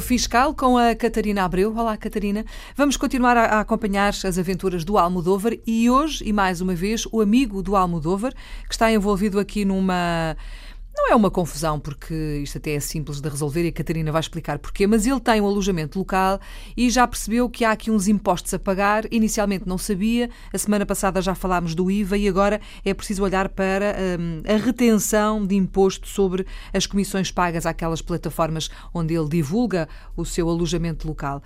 Fiscal com a Catarina Abreu. Olá, Catarina. Vamos continuar a, acompanhar as aventuras do Almodóvar e hoje, e mais uma vez, o amigo do Almodóvar, que está envolvido aqui numa não é uma confusão, porque isto até é simples de resolver e a Catarina vai explicar porquê, mas ele tem um alojamento local e já percebeu que há aqui uns impostos a pagar. Inicialmente não sabia, a semana passada já falámos do IVA e agora é preciso olhar para hum, a retenção de imposto sobre as comissões pagas àquelas plataformas onde ele divulga o seu alojamento local.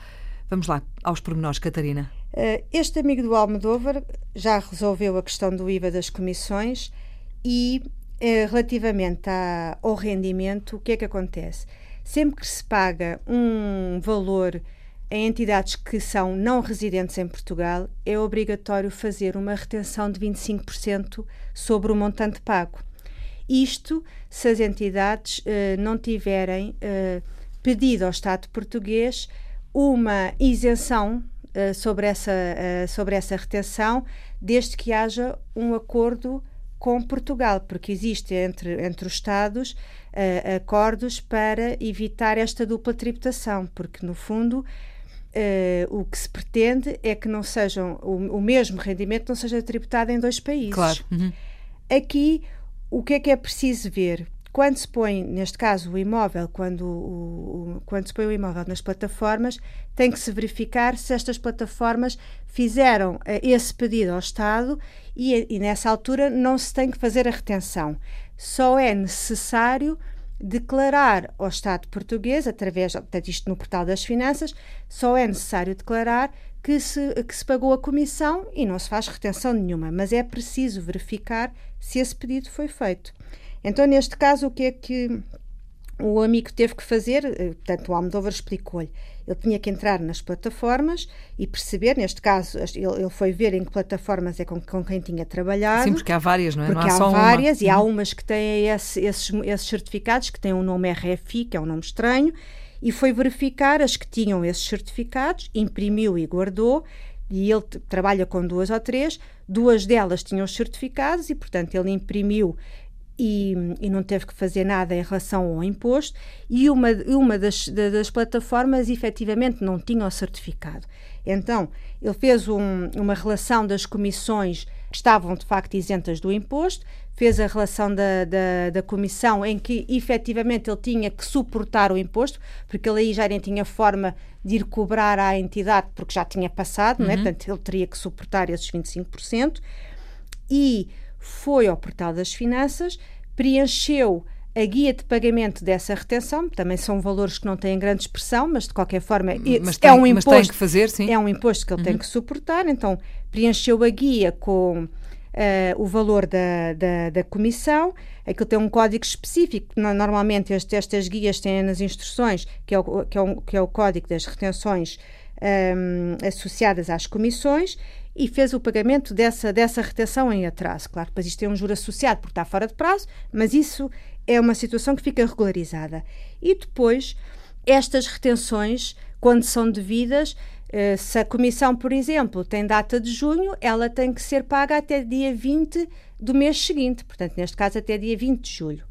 Vamos lá, aos pormenores, Catarina. Eh, este amigo do Almodóvar já resolveu a questão do IVA das comissões e relativamente ao rendimento, o que é que acontece? Sempre que se paga um valor em entidades que são não residentes em Portugal, é obrigatório fazer uma retenção de 25% sobre o montante pago. Isto se as entidades eh, não tiverem eh, pedido ao Estado português uma isenção eh, sobre, essa, eh, sobre essa retenção, desde que haja um acordo com Portugal, porque existe entre, entre os Estados uh, acordos para evitar esta dupla tributação, porque no fundo uh, o que se pretende é que não sejam o, o, mesmo rendimento não seja tributado em dois países. Claro. Uhum. Aqui o que é que é preciso ver? Quando se põe, neste caso, o imóvel, quando, o, o, quando se põe o imóvel nas plataformas, tem que se verificar se estas plataformas fizeram uh, esse pedido ao Estado e, e nessa altura não se tem que fazer a retenção. Só é necessário declarar ao Estado português, através, portanto, isto no portal das finanças, só é necessário declarar que se, que se pagou a comissão e não se faz retenção nenhuma, mas é preciso verificar se esse pedido foi feito. Então, neste caso, o que é que o amigo teve que fazer? Eh, portanto, o Almodóvar explicou-lhe. Ele tinha que entrar nas plataformas e perceber, neste caso, ele, ele foi ver em que plataformas é com, com, quem tinha trabalhado. Sim, porque há várias, não é? Porque não há, há várias uma. e há uhum. umas que têm esse, esses, esses certificados, que têm um nome RFI, que é um nome estranho, e foi verificar as que tinham esses certificados, imprimiu e guardou, e ele trabalha com duas ou três, duas delas tinham os certificados e, portanto, ele imprimiu e, e, não teve que fazer nada em relação ao imposto, e uma, uma das, das plataformas efetivamente não tinha o certificado. Então, ele fez um, uma relação das comissões que estavam de facto isentas do imposto, fez a relação da, da, da, comissão em que efetivamente ele tinha que suportar o imposto, porque ele aí já nem tinha forma de ir cobrar à entidade, porque já tinha passado, uhum. né? portanto ele teria que suportar esses 25%, e foi ao portal das finanças, preencheu a guia de pagamento dessa retenção, também são valores que não têm grande expressão, mas de qualquer forma mas é tem, é um imposto. Mas tem que fazer, sim. É um imposto que ele uhum. tem que suportar, então preencheu a guia com uh, o valor da, da, da, comissão, aquilo tem um código específico, normalmente este, estas guias têm nas instruções, que é o, que é o, que é o código das retenções um, ehm, associadas às comissões, e fez o pagamento dessa, dessa retenção em atraso. Claro, depois isto tem um juro associado porque está fora de prazo, mas isso é uma situação que fica regularizada. E depois, estas retenções, quando são devidas, eh, se a comissão, por exemplo, tem data de junho, ela tem que ser paga até dia 20 do mês seguinte, portanto, neste caso, até dia 20 de julho.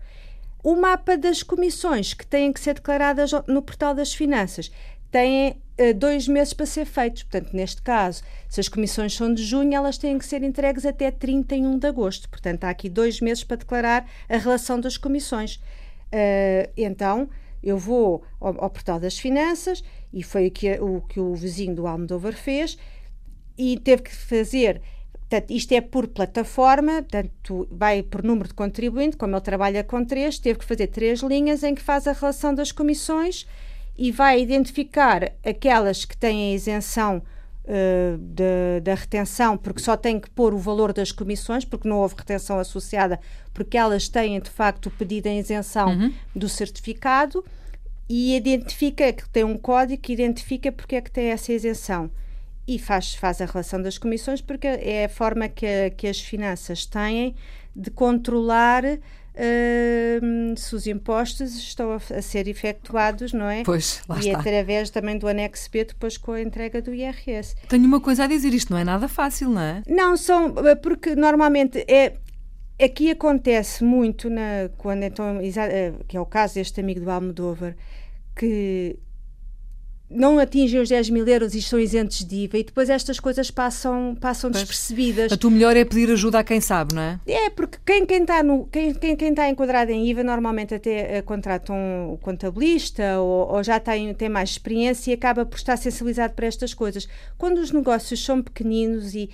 O mapa das comissões que têm que ser declaradas no portal das finanças uh, dois meses para ser feitos. Portanto, neste caso, se as comissões são de junho, elas têm que ser entregues até 31 de agosto. Portanto, há aqui dois meses para declarar a relação das comissões. Uh, então, eu vou ao, ao, portal das finanças e foi o que, o que o vizinho do Almodóvar fez e teve que fazer Portanto, isto é por plataforma, portanto, vai por número de contribuinte, como ele trabalha com três, teve que fazer três linhas em que faz a relação das comissões e vai identificar aquelas que têm a isenção uh, de, da retenção, porque só tem que pôr o valor das comissões, porque não houve retenção associada, porque elas têm de facto pedido em isenção uhum. do certificado e identifica que tem um código que identifica porque é que tem essa isenção e faz, faz a relação das comissões porque é a forma que, que as finanças têm de controlar uh, se os impostos estão a, a, ser efetuados, não é? Pois, lá e está. através também do anexo B, depois com a entrega do IRS. Tenho uma coisa a dizer, isto não é nada fácil, não é? Não, são, porque normalmente é, aqui acontece muito, na, quando então, eh, que é o caso deste amigo do Almodóvar, que não atingem os 10 mil euros e estão isentos de IVA e depois estas coisas passam, passam despercebidas. A tu melhor é pedir ajuda a quem sabe, não é? É, porque quem, quem, está, quem, quem, quem está enquadrado em IVA normalmente até uh, contrata um contabilista ou, ou, já tem, tem mais experiência e acaba por estar sensibilizado para estas coisas. Quando os negócios são pequeninos e,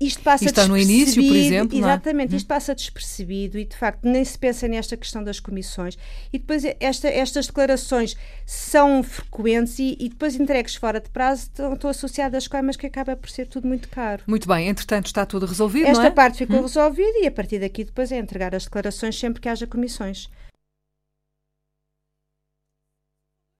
isto passa está no início, por exemplo. É? Exatamente, é? isto passa despercebido e de facto nem se pensa nesta questão das comissões. E depois esta, estas declarações são frequentes e, e, depois entregues fora de prazo estão, estão associadas com mas que acaba por ser tudo muito caro. Muito bem, entretanto está tudo resolvido. Esta é? parte ficou hum. resolvida e a partir daqui depois é entregar as declarações sempre que haja comissões.